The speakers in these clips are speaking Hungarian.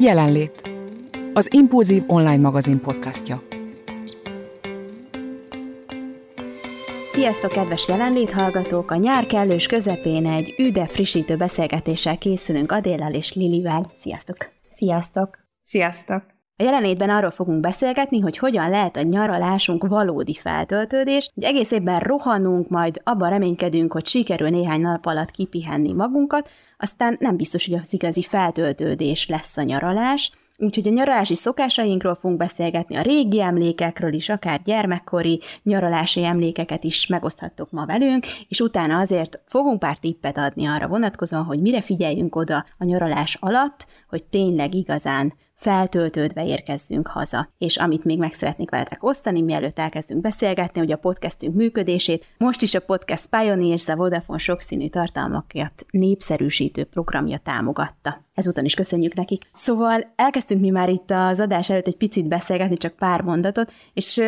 Jelenlét. Az Impulzív online magazin podcastja. Sziasztok, kedves jelenlét hallgatók! A nyár kellős közepén egy üde frissítő beszélgetéssel készülünk Adéllal és Lilivel. Sziasztok! Sziasztok! Sziasztok! A jelenlétben arról fogunk beszélgetni, hogy hogyan lehet a nyaralásunk valódi feltöltődés, hogy egész évben rohanunk, majd abban reménykedünk, hogy sikerül néhány nap alatt kipihenni magunkat, aztán nem biztos, hogy az igazi feltöltődés lesz a nyaralás, Úgyhogy a nyaralási szokásainkról fogunk beszélgetni, a régi emlékekről is, akár gyermekkori nyaralási emlékeket is megoszthattok ma velünk, és utána azért fogunk pár tippet adni arra vonatkozóan, hogy mire figyeljünk oda a nyaralás alatt, hogy tényleg igazán feltöltődve érkezzünk haza. És amit még meg szeretnék veletek osztani, mielőtt elkezdünk beszélgetni, hogy a podcastünk működését, most is a Podcast Pioneers a Vodafone sokszínű tartalmakat népszerűsítő programja támogatta. Ezúton is köszönjük nekik. Szóval elkezdtünk mi már itt az adás előtt egy picit beszélgetni, csak pár mondatot, és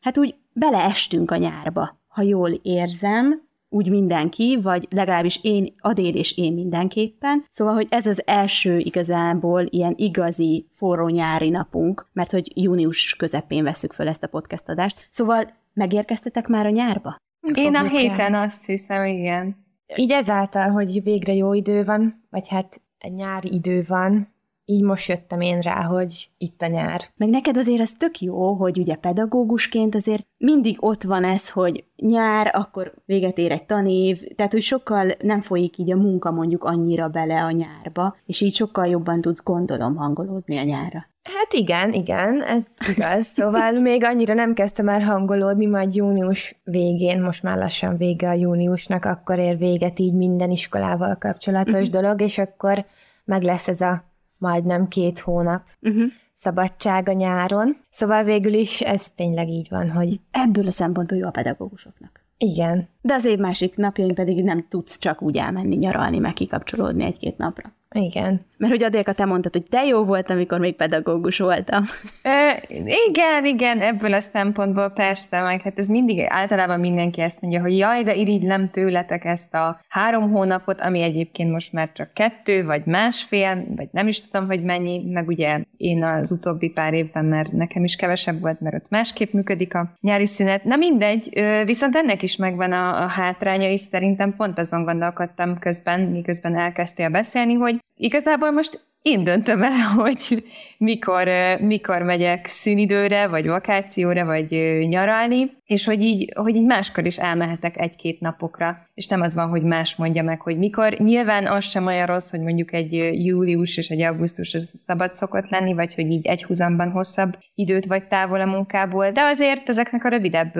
hát úgy beleestünk a nyárba, ha jól érzem, úgy mindenki, vagy legalábbis én, Adél és én mindenképpen. Szóval, hogy ez az első igazából ilyen igazi forró nyári napunk, mert hogy június közepén veszük föl ezt a podcast adást. Szóval megérkeztetek már a nyárba? Én a héten el. azt hiszem, igen. Így ezáltal, hogy végre jó idő van, vagy hát egy nyári idő van, így most jöttem én rá, hogy itt a nyár. Meg neked azért ez tök jó, hogy ugye pedagógusként azért mindig ott van ez, hogy nyár, akkor véget ér egy tanév, tehát hogy sokkal nem folyik így a munka mondjuk annyira bele a nyárba, és így sokkal jobban tudsz gondolom hangolódni a nyárra. Hát igen, igen, ez igaz. Szóval még annyira nem kezdtem el hangolódni, majd június végén, most már lassan vége a júniusnak, akkor ér véget így minden iskolával kapcsolatos uh-huh. dolog, és akkor meg lesz ez a majdnem két hónap uh-huh. szabadság a nyáron. Szóval végül is ez tényleg így van, hogy... Ebből a szempontból jó a pedagógusoknak. Igen. De az év másik napjain pedig nem tudsz csak úgy elmenni nyaralni, meg kikapcsolódni egy-két napra. Igen. Mert hogy Adélka, te mondtad, hogy te jó volt, amikor még pedagógus voltam. Ö, igen, igen, ebből a szempontból persze, meg hát ez mindig általában mindenki ezt mondja, hogy jaj, de irigylem tőletek ezt a három hónapot, ami egyébként most már csak kettő, vagy másfél, vagy nem is tudom, hogy mennyi, meg ugye én az utóbbi pár évben, mert nekem is kevesebb volt, mert ott másképp működik a nyári szünet. Na mindegy, viszont ennek is megvan a, a hátránya is, szerintem pont azon gondolkodtam közben, miközben elkezdtél beszélni, hogy igazából most én döntöm el, hogy mikor, mikor megyek szünidőre, vagy vakációra, vagy nyaralni, és hogy így, hogy így máskor is elmehetek egy-két napokra, és nem az van, hogy más mondja meg, hogy mikor. Nyilván az sem olyan rossz, hogy mondjuk egy július és egy augusztus szabad szokott lenni, vagy hogy így egy húzamban hosszabb időt vagy távol a munkából, de azért ezeknek a rövidebb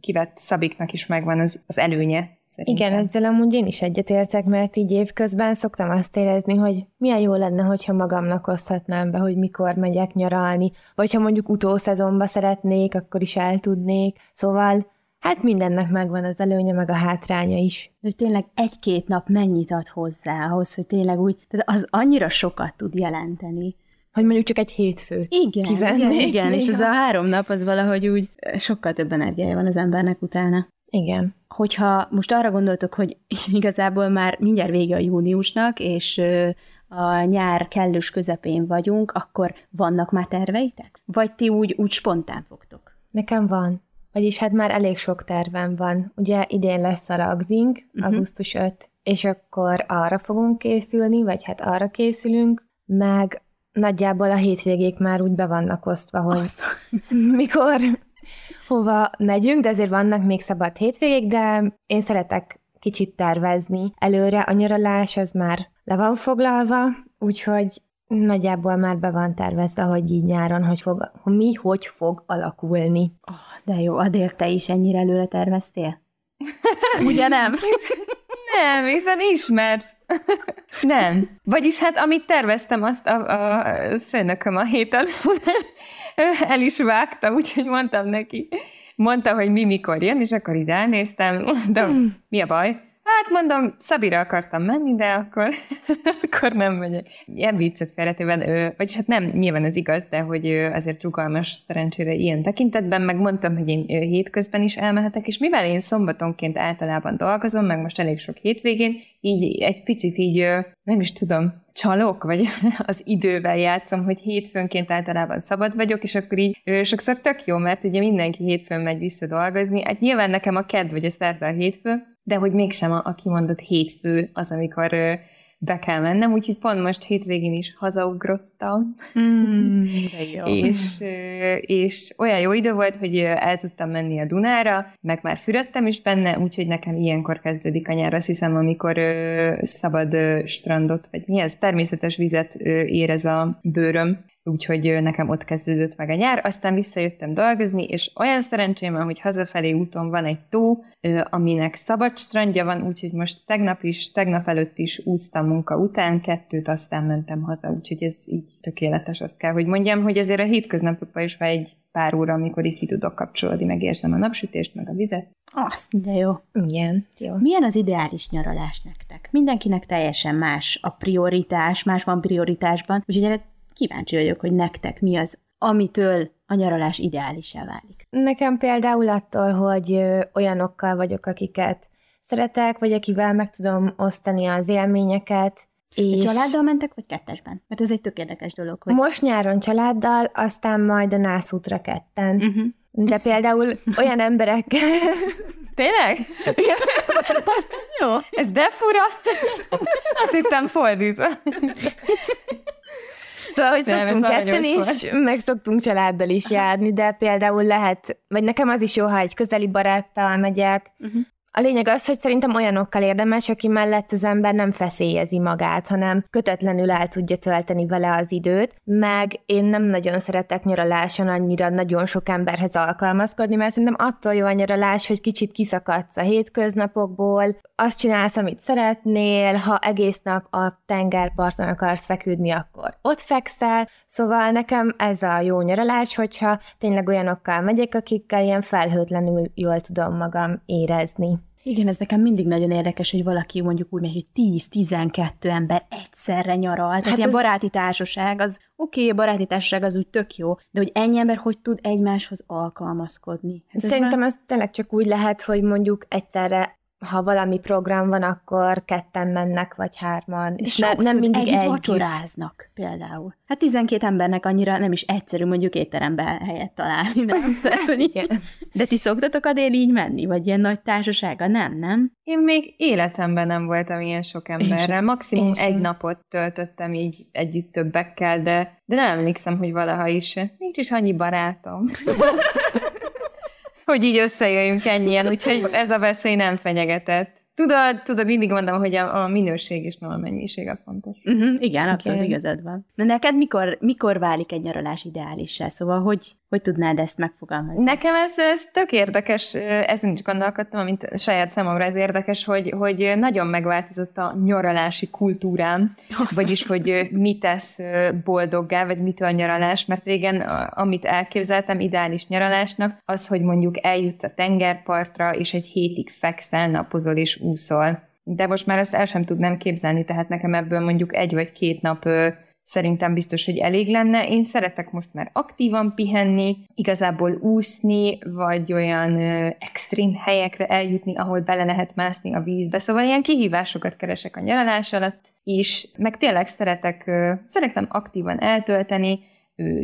kivett szabiknak is megvan az, az előnye. Szerintem. Igen, ezzel amúgy én is egyetértek, mert így évközben szoktam azt érezni, hogy milyen jó lenne, hogyha magamnak oszthatnám be, hogy mikor megyek nyaralni, vagy ha mondjuk utószezonba szeretnék, akkor is el tudnék. Szóval Hát mindennek megvan az előnye, meg a hátránya is. Hogy tényleg egy-két nap mennyit ad hozzá ahhoz, hogy tényleg úgy, tehát az annyira sokat tud jelenteni hogy mondjuk csak egy hétfőt igen, kivennék. Igen, igen, és ez a három nap az valahogy úgy sokkal több energiája van az embernek utána. Igen. Hogyha most arra gondoltok, hogy igazából már mindjárt vége a júniusnak, és a nyár kellős közepén vagyunk, akkor vannak már terveitek? Vagy ti úgy, úgy spontán fogtok? Nekem van. Vagyis hát már elég sok tervem van. Ugye idén lesz a ragzink, uh-huh. augusztus 5, és akkor arra fogunk készülni, vagy hát arra készülünk, meg nagyjából a hétvégék már úgy be vannak osztva, hogy Azt. mikor, hova megyünk, de azért vannak még szabad hétvégék, de én szeretek kicsit tervezni. Előre a nyaralás az már le van foglalva, úgyhogy nagyjából már be van tervezve, hogy így nyáron, hogy fog, hogy mi hogy fog alakulni. Oh, de jó, Adél, te is ennyire előre terveztél? Ugye nem? Nem, hiszen ismersz. Nem. Vagyis hát, amit terveztem, azt a, a főnököm a héten el is vágta, úgyhogy mondtam neki. Mondta, hogy mi mikor jön, és akkor így elnéztem, mondtam, mi a baj? Hát mondom, Szabira akartam menni, de akkor, akkor nem megyek. Ilyen viccet félretében, ő, vagyis hát nem, nyilván ez igaz, de hogy azért rugalmas szerencsére ilyen tekintetben, meg mondtam, hogy én hétközben is elmehetek, és mivel én szombatonként általában dolgozom, meg most elég sok hétvégén, így egy picit így, nem is tudom, csalok, vagy az idővel játszom, hogy hétfőnként általában szabad vagyok, és akkor így sokszor tök jó, mert ugye mindenki hétfőn megy vissza dolgozni. Hát nyilván nekem a kedv, vagy a szerda a hétfő, de hogy mégsem a, a kimondott hétfő az, amikor be kell mennem, úgyhogy pont most hétvégén is hazaugrottam. Mm, jó. és, és olyan jó idő volt, hogy el tudtam menni a Dunára, meg már születtem is benne, úgyhogy nekem ilyenkor kezdődik a nyár, azt hiszem, amikor szabad strandot, vagy mi ez, természetes vizet érez a bőröm, úgyhogy nekem ott kezdődött meg a nyár, aztán visszajöttem dolgozni, és olyan szerencsém van, hogy hazafelé úton van egy tó, aminek szabad strandja van, úgyhogy most tegnap is, tegnap előtt is úsztam munka után, kettőt, aztán mentem haza, úgyhogy ez így tökéletes, azt kell, hogy mondjam, hogy azért a hétköznapokban is van egy pár óra, amikor így ki tudok kapcsolódni, megérzem a napsütést, meg a vizet. Azt, de jó. Igen, jó. Milyen az ideális nyaralás nektek? Mindenkinek teljesen más a prioritás, más van prioritásban, úgyhogy erre kíváncsi vagyok, hogy nektek mi az, amitől a nyaralás ideálisá válik. Nekem például attól, hogy olyanokkal vagyok, akiket szeretek, vagy akivel meg tudom osztani az élményeket, és... Családdal mentek, vagy kettesben? Mert ez egy tök érdekes dolog. Hogy... Most nyáron családdal, aztán majd a nászútra ketten. Uh-huh. De például olyan emberek... Tényleg? Jó. Ez de fura. Azt hittem fordítva. Szóval, hogy Nem, szoktunk ketten is, meg szoktunk családdal is járni, de például lehet, vagy nekem az is jó, ha egy közeli baráttal megyek, uh-huh. A lényeg az, hogy szerintem olyanokkal érdemes, aki mellett az ember nem feszélyezi magát, hanem kötetlenül el tudja tölteni vele az időt, meg én nem nagyon szeretek nyaraláson annyira nagyon sok emberhez alkalmazkodni, mert szerintem attól jó a nyaralás, hogy kicsit kiszakadsz a hétköznapokból, azt csinálsz, amit szeretnél, ha egész nap a tengerparton akarsz feküdni, akkor ott fekszel, szóval nekem ez a jó nyaralás, hogyha tényleg olyanokkal megyek, akikkel ilyen felhőtlenül jól tudom magam érezni. Igen, ez nekem mindig nagyon érdekes, hogy valaki mondjuk úgy megy, hogy 10-12 ember egyszerre nyaral. Tehát hát ilyen ez... baráti társaság, az oké, okay, baráti társaság az úgy tök jó, de hogy ennyi ember hogy tud egymáshoz alkalmazkodni? Hát Szerintem ez, már... ez tényleg csak úgy lehet, hogy mondjuk egyszerre ha valami program van, akkor ketten mennek, vagy hárman. És ne, nem mindig együtt együtt vacsoráznak például. Hát 12 embernek annyira nem is egyszerű mondjuk étterembe helyet találni, nem? Tehát, hogy igen. De ti szoktatok a dél így menni? Vagy ilyen nagy társasága? Nem, nem? Én még életemben nem voltam ilyen sok emberrel. Maximum egy napot töltöttem így együtt többekkel, de, de nem emlékszem, hogy valaha is. Nincs is annyi barátom. hogy így összejöjjünk ennyien, úgyhogy ez a veszély nem fenyegetett. Tudod, tudod, mindig mondom, hogy a, a minőség és nem a mennyiség a fontos. Uh-huh, igen, abszolút igen. igazad van. Na neked mikor, mikor válik egy nyaralás ideálissá? Szóval hogy, hogy tudnád ezt megfogalmazni? Nekem ez, ez tök érdekes, ezen is gondolkodtam, mint saját számomra ez érdekes, hogy, hogy nagyon megváltozott a nyaralási kultúrám, Azt vagyis, hogy mi tesz boldoggá, vagy mitől nyaralás, mert régen, amit elképzeltem ideális nyaralásnak, az, hogy mondjuk eljutsz a tengerpartra, és egy hétig fekszel, napozol és úszol. De most már ezt el sem tudnám képzelni, tehát nekem ebből mondjuk egy vagy két nap szerintem biztos, hogy elég lenne. Én szeretek most már aktívan pihenni, igazából úszni, vagy olyan ö, extrém helyekre eljutni, ahol bele lehet mászni a vízbe. Szóval ilyen kihívásokat keresek a nyaralás alatt, és meg tényleg szeretek, ö, szeretem aktívan eltölteni,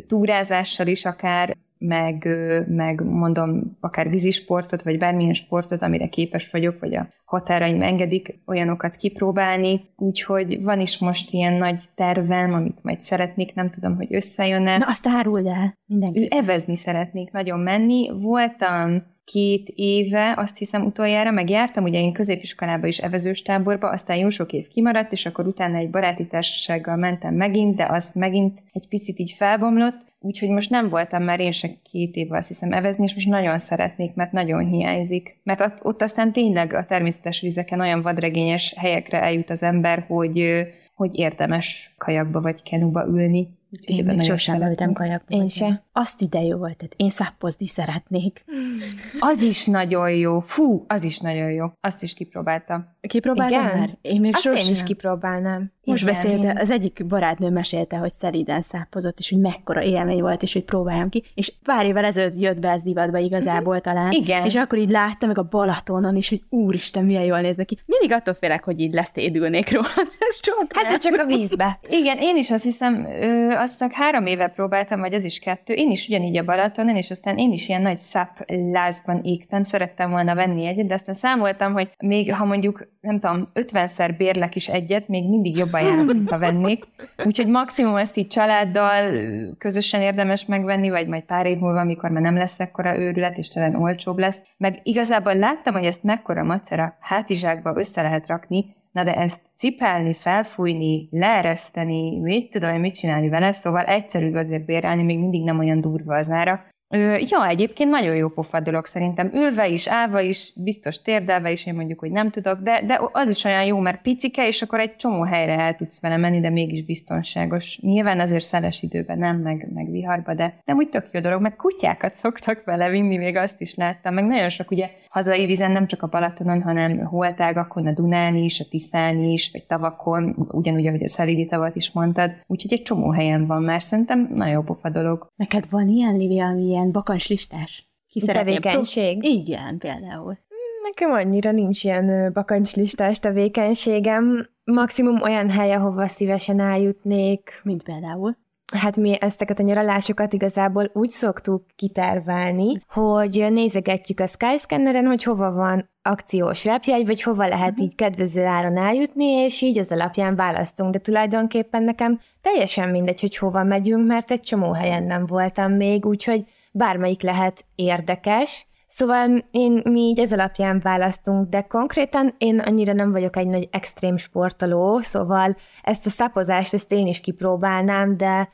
túrázással is akár, meg, meg mondom, akár vízisportot, vagy bármilyen sportot, amire képes vagyok, vagy a határaim engedik olyanokat kipróbálni. Úgyhogy van is most ilyen nagy tervem, amit majd szeretnék, nem tudom, hogy összejönne. Na, azt áruld el mindenki. Evezni szeretnék nagyon menni. Voltam két éve, azt hiszem utoljára megjártam, ugye én középiskolában is evezős táborba, aztán jó sok év kimaradt, és akkor utána egy baráti társasággal mentem megint, de azt megint egy picit így felbomlott, úgyhogy most nem voltam már én se két éve azt hiszem evezni, és most nagyon szeretnék, mert nagyon hiányzik. Mert ott aztán tényleg a természetes vizeken olyan vadregényes helyekre eljut az ember, hogy, hogy érdemes kajakba vagy kenuba ülni. Én még sosem ültem kajakba. Én se. Azt ide jó volt, tehát én szappozni szeretnék. Az is nagyon jó. Fú, az is nagyon jó. Azt is kipróbáltam. Kipróbáltam Igen? már? Én még Azt sosem. én is kipróbálnám. Most Igen, beszélte, én- az egyik barátnő mesélte, hogy szelíden szápozott, és hogy mekkora élmény volt, és hogy próbáljam ki. És pár évvel ezelőtt jött be ez divatba igazából talán. Igen. És akkor így láttam meg a Balatonon is, hogy úristen, milyen jól néz neki. Mindig attól félek, hogy így leszédülnék róla. Ez csak Hát de csak a vízbe. Igen, én is azt hiszem, ö, azt csak három éve próbáltam, vagy ez is kettő. Én is ugyanígy a Balatonon, és aztán én is ilyen nagy száp lázban égtem, szerettem volna venni egyet, de aztán számoltam, hogy még ha mondjuk, nem tudom, 50-szer bérlek is egyet, még mindig jobban járok, ha vennék. Úgyhogy maximum ezt így családdal közösen érdemes megvenni, vagy majd pár év múlva, amikor már nem lesz ekkora őrület, és talán olcsóbb lesz. Meg igazából láttam, hogy ezt mekkora macer a hátizsákba össze lehet rakni, Na de ezt cipelni, felfújni, leereszteni, mit tudom én, mit csinálni vele, szóval egyszerűbb azért bérelni, még mindig nem olyan durva az ára. Ö, ja, egyébként nagyon jó pofa dolog szerintem. Ülve is, állva is, biztos térdelve is, én mondjuk, hogy nem tudok, de, de az is olyan jó, mert picike, és akkor egy csomó helyre el tudsz vele menni, de mégis biztonságos. Nyilván azért szeles időben nem, meg, meg viharba, de nem úgy tök jó dolog, meg kutyákat szoktak vele vinni, még azt is láttam, meg nagyon sok ugye hazai vízen, nem csak a Balatonon, hanem holtágakon, a Dunán is, a Tisztán is, vagy tavakon, ugyanúgy, ahogy a Szelídi tavat is mondtad. Úgyhogy egy csomó helyen van már, szerintem nagyon jó pofa dolog. Neked van ilyen, Lili, ami ilyen bakancs listás? Ki Tevékenység? prób- Igen, például. Nekem annyira nincs ilyen bakancslistás tevékenységem. Maximum olyan hely, ahova szívesen eljutnék. Mint például. Hát mi ezteket a nyaralásokat igazából úgy szoktuk kitervelni, hogy nézegetjük a Skyscanneren, hogy hova van akciós repjegy, vagy hova lehet így kedvező áron eljutni, és így az alapján választunk. De tulajdonképpen nekem teljesen mindegy, hogy hova megyünk, mert egy csomó helyen nem voltam még, úgyhogy bármelyik lehet érdekes. Szóval én, mi így ez alapján választunk, de konkrétan én annyira nem vagyok egy nagy extrém sportoló, szóval ezt a szapozást, ezt én is kipróbálnám, de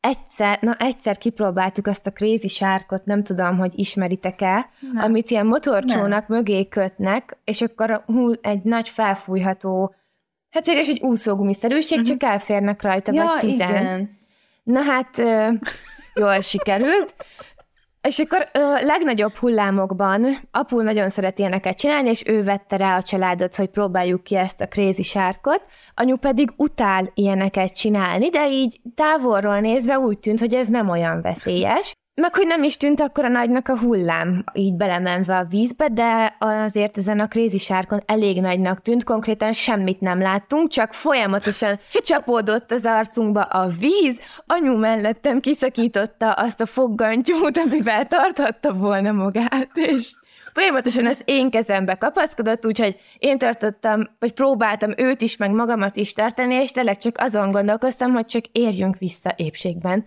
egyszer, na egyszer kipróbáltuk azt a crazy sárkot, nem tudom, hogy ismeritek-e, Nem. amit ilyen motorcsónak mögé kötnek, és akkor hú, egy nagy felfújható, hát végül is egy úszógumiszerűség, uh-huh. csak elférnek rajta, vagy tizen. igen. Na hát, jól sikerült. És akkor ö, legnagyobb hullámokban apu nagyon szeret ilyeneket csinálni, és ő vette rá a családot, hogy próbáljuk ki ezt a crazy sárkot. Anyu pedig utál ilyeneket csinálni, de így távolról nézve úgy tűnt, hogy ez nem olyan veszélyes. Meg hogy nem is tűnt akkor a nagynak a hullám, így belemenve a vízbe, de azért ezen a crazy sárkon elég nagynak tűnt, konkrétan semmit nem láttunk, csak folyamatosan csapódott az arcunkba a víz, anyu mellettem kiszakította azt a foggantyút, amivel tarthatta volna magát, és folyamatosan az én kezembe kapaszkodott, úgyhogy én tartottam, vagy próbáltam őt is, meg magamat is tartani, és tényleg csak azon gondolkoztam, hogy csak érjünk vissza épségben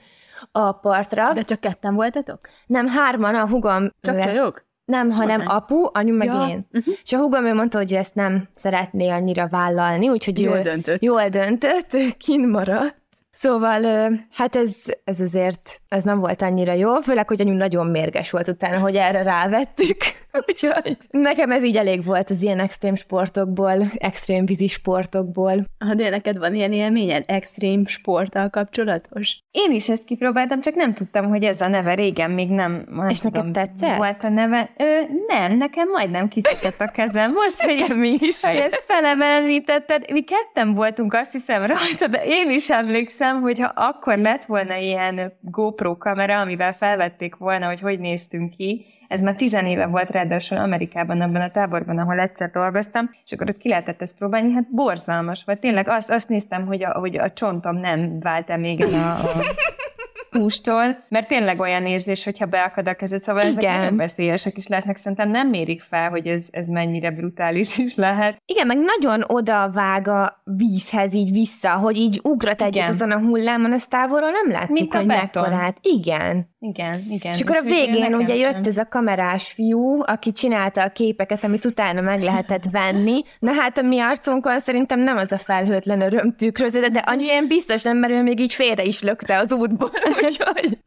a partra. De csak ketten voltatok? Nem, hárman, a hugom... Csak csajok? Nem, hanem Okán. apu, anyu meg Ja, én. Uh-huh. És a hugom ő mondta, hogy ő ezt nem szeretné annyira vállalni, úgyhogy Jól ő döntött. Jól döntött, kin maradt. Szóval, hát ez, ez azért, ez nem volt annyira jó, főleg, hogy anyu nagyon mérges volt utána, hogy erre rávettük. Úgyhogy nekem ez így elég volt az ilyen extrém sportokból, extrém vízi sportokból. Ha de neked van ilyen élményed extrém sporttal kapcsolatos? Én is ezt kipróbáltam, csak nem tudtam, hogy ez a neve régen még nem, nem És neked tudom, tetszett? Volt a neve. Ö, nem, nekem majdnem kiszakadt a kezem. Most, mi is. hogy ezt felemelenítetted, mi ketten voltunk, azt hiszem rajta, de én is emlékszem, hogy ha akkor lett volna ilyen GoPro kamera, amivel felvették volna, hogy hogy néztünk ki, ez már tizenéve volt ráadásul Amerikában, abban a táborban, ahol egyszer dolgoztam, és akkor ott ki lehetett ezt próbálni, hát borzalmas volt. Tényleg azt, azt néztem, hogy a, hogy a csontom nem vált el még a, a hústól, mert tényleg olyan érzés, hogyha beakad a kezed, szóval ezek Igen. nagyon veszélyesek is lehetnek, szerintem nem mérik fel, hogy ez, ez mennyire brutális is lehet. Igen, meg nagyon oda vág a vízhez így vissza, hogy így ugrat egyet Igen. ezen a hullámon, az távolról nem látszik, Mint a hogy mekkorát. Igen. Igen, igen. És akkor a végén ugye sem. jött ez a kamerás fiú, aki csinálta a képeket, amit utána meg lehetett venni. Na hát a mi arcunkon szerintem nem az a felhőtlen öröm tükröződött, de anyu ilyen biztos nem, mert ő még így félre is lökte az útból. Úgyhogy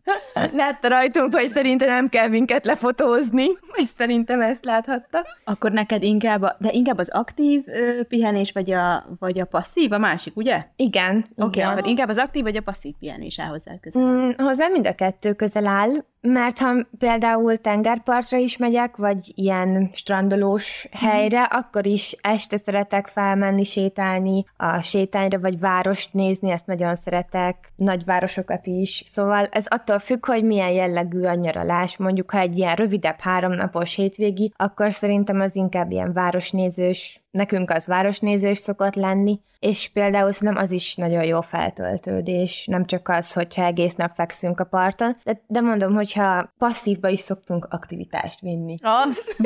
látta rajtunk, hogy szerintem nem kell minket lefotózni, vagy szerintem ezt láthatta. Akkor neked inkább, a, de inkább az aktív ö, pihenés, vagy a, vagy a passzív, a másik, ugye? Igen. Oké, okay, akkor inkább az aktív, vagy a passzív pihenés áll hozzá közel. Mm, hozzá mind a kettő közel áll, mert ha például tengerpartra is megyek, vagy ilyen strandolós helyre, akkor is este szeretek felmenni, sétálni a sétányra, vagy várost nézni, ezt nagyon szeretek, nagyvárosokat is. Szóval ez attól függ, hogy milyen jellegű a nyaralás. Mondjuk, ha egy ilyen rövidebb háromnapos hétvégi, akkor szerintem az inkább ilyen városnézős, nekünk az városnézős szokott lenni, és például szerintem az is nagyon jó feltöltődés, nem csak az, hogyha egész nap fekszünk a parton, de, de mondom, hogyha passzívba is szoktunk aktivitást vinni. Azt!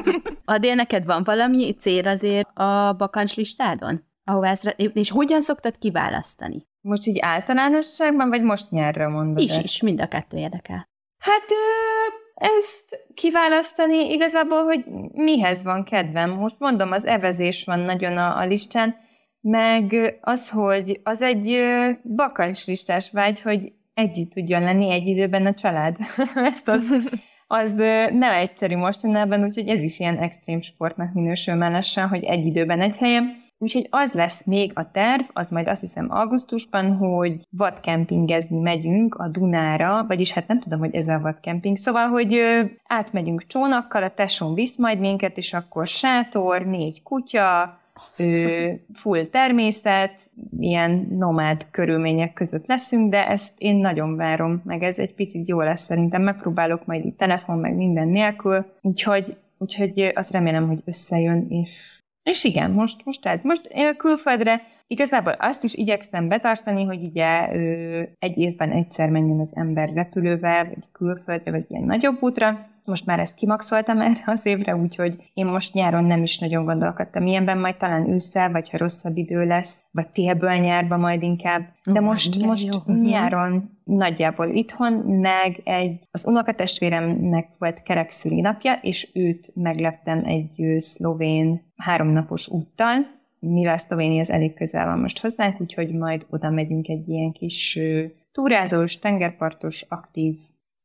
Adél, neked van valami cél azért a bakancs listádon? Ahová ezt, és hogyan szoktad kiválasztani? Most így általánosságban, vagy most nyárra mondod Is, ezt? is, mind a kettő érdekel. Hát ö, ezt kiválasztani igazából, hogy mihez van kedvem. Most mondom, az evezés van nagyon a, a listán, meg az, hogy az egy bakancslistás vágy, hogy együtt tudjon lenni egy időben a család. Mert az, az nem egyszerű mostanában, úgyhogy ez is ilyen extrém sportnak minősül mellesen, hogy egy időben egy helyen. Úgyhogy az lesz még a terv, az majd azt hiszem augusztusban, hogy vadkempingezni megyünk a Dunára, vagyis hát nem tudom, hogy ez a vadkemping, szóval, hogy ö, átmegyünk csónakkal, a tesón visz majd minket, és akkor sátor, négy kutya, ö, full természet, ilyen nomád körülmények között leszünk, de ezt én nagyon várom, meg ez egy picit jó lesz szerintem, megpróbálok majd itt telefon, meg minden nélkül, úgyhogy, úgyhogy azt remélem, hogy összejön, és és igen, most, most ez. Most én külföldre igazából azt is igyekszem betartani, hogy ugye ö, egy évben egyszer menjen az ember repülővel, vagy külföldre, vagy ilyen nagyobb útra. Most már ezt kimaxoltam erre az évre, úgyhogy én most nyáron nem is nagyon gondolkodtam ilyenben, majd talán ősszel, vagy ha rosszabb idő lesz, vagy télből nyárba majd inkább. De most, igen, most jó. nyáron nagyjából itthon, meg egy, az unokatestvéremnek volt kerek szülinapja, és őt megleptem egy szlovén háromnapos úttal, mivel Szlovénia az elég közel van most hozzánk, úgyhogy majd oda megyünk egy ilyen kis túrázós, tengerpartos, aktív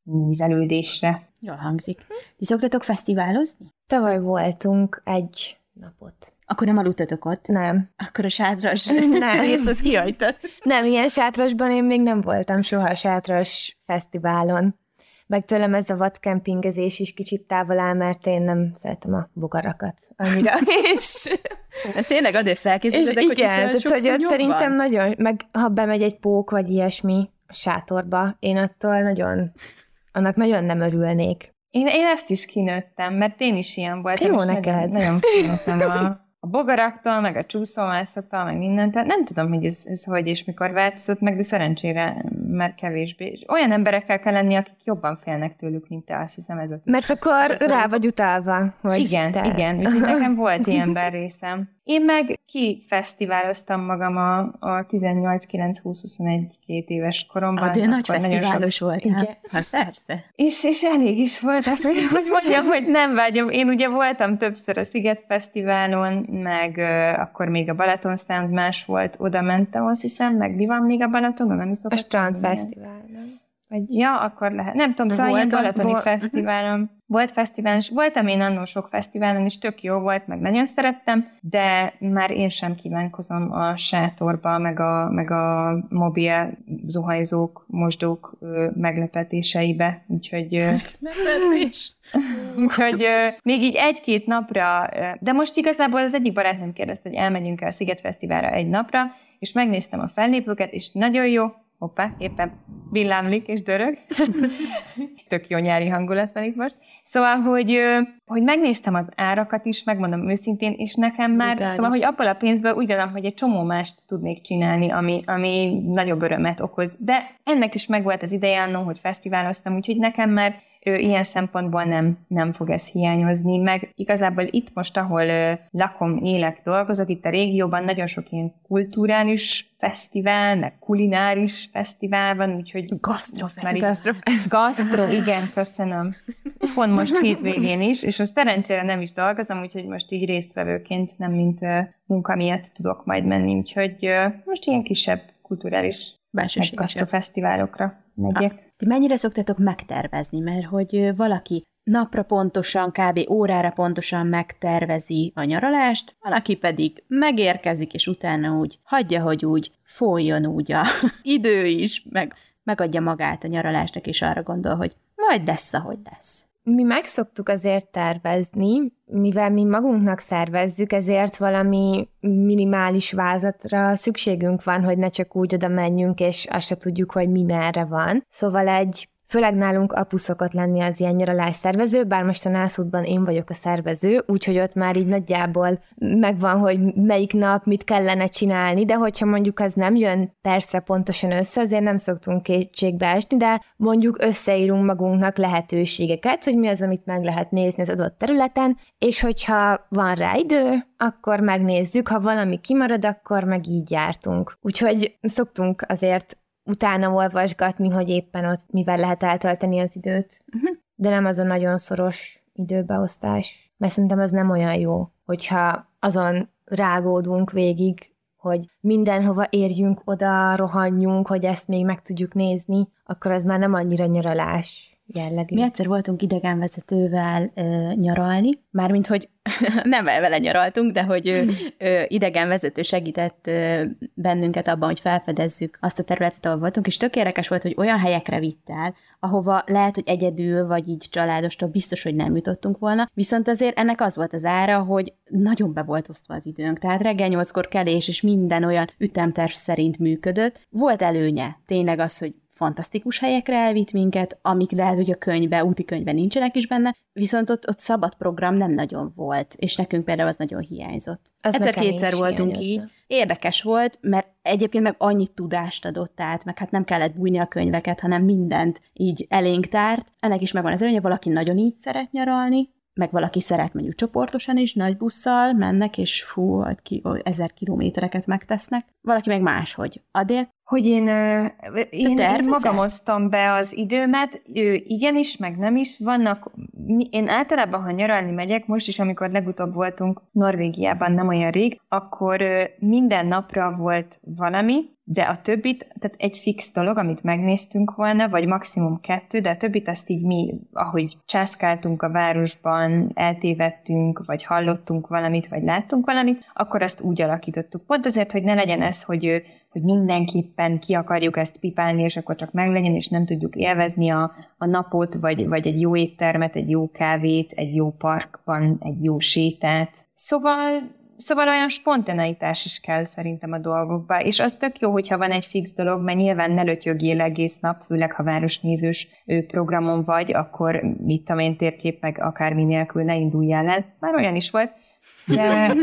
nízelődésre. Jól hangzik. Ti szoktatok fesztiválozni? Tavaly voltunk egy napot. Akkor nem aludtatok ott? Nem. Akkor a sátras Nem. részt az kihagytad. Nem, ilyen sátrasban én még nem voltam soha sátras fesztiválon. Meg tőlem ez a vadkempingezés is kicsit távol áll, mert én nem szeretem a bogarakat annyira. és, Hát tényleg addig és felkészítettek, hogy igen, tehát, hogy ott szerintem van. nagyon, meg ha bemegy egy pók vagy ilyesmi a sátorba, én attól nagyon, annak nagyon nem örülnék. Én, én ezt is kinőttem, mert én is ilyen voltam. Jó neked. Nagyon, nagyon kinőttem a, a bogaraktól, meg a csúszómászattól, meg mindentől. Nem tudom, hogy ez, ez hogy és mikor változott meg, de szerencsére már kevésbé. És olyan emberekkel kell lenni, akik jobban félnek tőlük, mint te, azt hiszem ez a Mert akkor rá vagy utalva. Hogy igen, te... igen, úgyhogy nekem volt ilyen részem. Én meg kifesztiváloztam magam a, a 18-9-20-21 két éves koromban. Adél nagy Akkor nagyon sok- fesztiválos volt. Igen. Hát persze. És, és elég is volt, azt mondjam, hogy mondjam, hogy nem vágyom. Én ugye voltam többször a Sziget Fesztiválon, meg ö, akkor még a Balaton Sound más volt, oda mentem, azt hiszem, meg mi van még a Balatonon? Nem is A Strand lenni. Vagy... Ja, akkor lehet. Nem tudom, szóval volt- balatoni volt- fesztiválon. Volt fesztiválon, és voltam én annó sok fesztiválon, és tök jó volt, meg nagyon szerettem, de már én sem kívánkozom a sátorba, meg a, meg a mobil zuhanyzók, mosdók ö, meglepetéseibe, úgyhogy... ö, Meglepetés. Úgyhogy ö, még így egy-két napra, ö, de most igazából az egyik barátnőm kérdezte, hogy elmegyünk el a Sziget Fesztiválra egy napra, és megnéztem a fellépőket, és nagyon jó, hoppá, éppen villámlik és dörög. Tök jó nyári hangulat van itt most. Szóval, hogy, hogy megnéztem az árakat is, megmondom őszintén, és nekem már, Brutális. szóval, hogy abból a pénzből úgy gondolom, hogy egy csomó mást tudnék csinálni, ami, ami nagyobb örömet okoz. De ennek is megvolt az ideje annó, hogy fesztiváloztam, úgyhogy nekem már ö, ilyen szempontból nem, nem fog ez hiányozni, meg igazából itt most, ahol ö, lakom, élek, dolgozok, itt a régióban nagyon sok ilyen kulturális fesztivál, meg kulináris fesztivál van, úgyhogy Gasztrofest. Gasztro, igen, köszönöm. Pont most hétvégén is, és most szerencsére nem is dolgozom, úgyhogy most így résztvevőként, nem mint ö, munka miatt tudok majd menni, úgyhogy ö, most ilyen kisebb kulturális Belsőséges. fesztiválokra megyek. Ti mennyire szoktatok megtervezni? Mert hogy valaki napra pontosan, kb. órára pontosan megtervezi a nyaralást, valaki pedig megérkezik, és utána úgy hagyja, hogy úgy folyjon úgy a idő is, meg megadja magát a nyaralásnak, és arra gondol, hogy majd lesz, ahogy lesz. Mi meg szoktuk azért tervezni, mivel mi magunknak szervezzük, ezért valami minimális vázatra szükségünk van, hogy ne csak úgy oda menjünk, és azt se tudjuk, hogy mi merre van. Szóval egy Főleg nálunk apu szokott lenni az ilyen nyaralás szervező, bár most a nászútban én vagyok a szervező, úgyhogy ott már így nagyjából megvan, hogy melyik nap mit kellene csinálni, de hogyha mondjuk az nem jön percre pontosan össze, azért nem szoktunk kétségbe esni, de mondjuk összeírunk magunknak lehetőségeket, hogy mi az, amit meg lehet nézni az adott területen, és hogyha van rá idő, akkor megnézzük, ha valami kimarad, akkor meg így jártunk. Úgyhogy szoktunk azért utána olvasgatni, hogy éppen ott mivel lehet eltölteni az időt. Uh-huh. De nem az a nagyon szoros időbeosztás, mert szerintem ez nem olyan jó, hogyha azon rágódunk végig, hogy mindenhova érjünk oda, rohanjunk, hogy ezt még meg tudjuk nézni, akkor az már nem annyira nyaralás jellegű. Mi egyszer voltunk idegenvezetővel ö, nyaralni, mármint, hogy nem vele nyaraltunk, de hogy ö, ö, idegenvezető segített ö, bennünket abban, hogy felfedezzük azt a területet, ahol voltunk, és tök volt, hogy olyan helyekre vitt el, ahova lehet, hogy egyedül, vagy így családostól biztos, hogy nem jutottunk volna, viszont azért ennek az volt az ára, hogy nagyon be volt osztva az időnk, tehát reggel nyolckor kelés, és minden olyan ütemterv szerint működött. Volt előnye, tényleg az, hogy fantasztikus helyekre elvitt minket, amik lehet, hogy a könyvbe, úti könyvben nincsenek is benne, viszont ott, ott szabad program nem nagyon volt, és nekünk például az nagyon hiányzott. Egyszer-kétszer voltunk hiányozna. így. Érdekes volt, mert egyébként meg annyit tudást adott át, meg hát nem kellett bújni a könyveket, hanem mindent így elénk tárt. Ennek is megvan az előnye, valaki nagyon így szeret nyaralni, meg valaki szeret mondjuk csoportosan is, nagy busszal mennek, és fú, ki, ezer kilométereket megtesznek. Valaki meg máshogy. Adél, Hogy én, én, én magam osztom be az időmet, ő igenis, meg nem is. Vannak, én általában, ha nyaralni megyek, most is, amikor legutóbb voltunk Norvégiában, nem olyan rég, akkor minden napra volt valami, de a többit, tehát egy fix dolog, amit megnéztünk volna, vagy maximum kettő, de a többit azt így mi, ahogy császkáltunk a városban, eltévedtünk, vagy hallottunk valamit, vagy láttunk valamit, akkor azt úgy alakítottuk. Pont azért, hogy ne legyen ez, hogy, hogy mindenképpen ki akarjuk ezt pipálni, és akkor csak meglegyen, és nem tudjuk élvezni a, a napot, vagy, vagy egy jó éttermet, egy jó kávét, egy jó parkban, egy jó sétát. Szóval Szóval olyan spontaneitás is kell szerintem a dolgokba, és az tök jó, hogyha van egy fix dolog, mert nyilván ne lötyögjél egész nap, főleg ha városnézős programon vagy, akkor mit tudom én térkép, meg akármi nélkül ne induljál el. Már olyan is volt. De,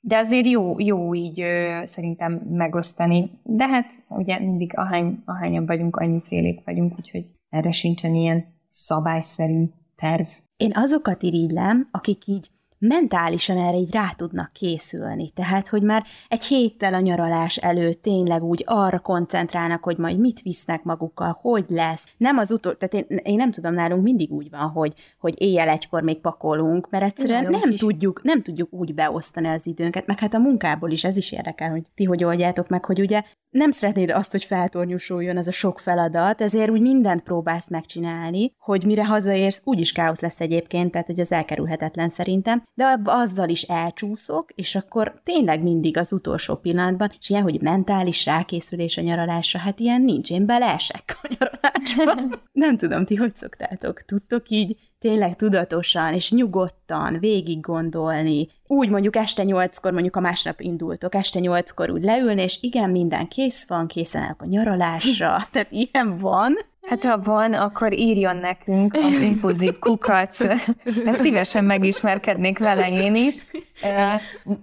de azért jó, jó így szerintem megosztani. De hát ugye mindig ahány, ahányan vagyunk, annyi félék vagyunk, úgyhogy erre sincsen ilyen szabályszerű terv. Én azokat irigylem, akik így mentálisan erre így rá tudnak készülni. Tehát, hogy már egy héttel a nyaralás előtt tényleg úgy arra koncentrálnak, hogy majd mit visznek magukkal, hogy lesz. Nem az utol, tehát én, én nem tudom, nálunk mindig úgy van, hogy, hogy éjjel egykor még pakolunk, mert egyszerűen Nálunk nem is. tudjuk, nem tudjuk úgy beosztani az időnket, meg hát a munkából is ez is érdekel, hogy ti hogy oldjátok meg, hogy ugye nem szeretnéd azt, hogy feltornyosuljon az a sok feladat, ezért úgy mindent próbálsz megcsinálni, hogy mire hazaérsz, úgyis káosz lesz egyébként, tehát hogy az elkerülhetetlen szerintem, de azzal is elcsúszok, és akkor tényleg mindig az utolsó pillanatban, és ilyen, hogy mentális rákészülés a nyaralásra, hát ilyen nincs, én beleesek a nyaralásba. nem tudom, ti hogy szoktátok? Tudtok így tényleg tudatosan és nyugodtan végig gondolni, úgy mondjuk este nyolckor, mondjuk a másnap indultok, este nyolckor úgy leülni, és igen, minden kész van, készen állok a nyaralásra, tehát ilyen van. Hát ha van, akkor írjon nekünk az impulzív kukac, mert szívesen megismerkednék vele én is.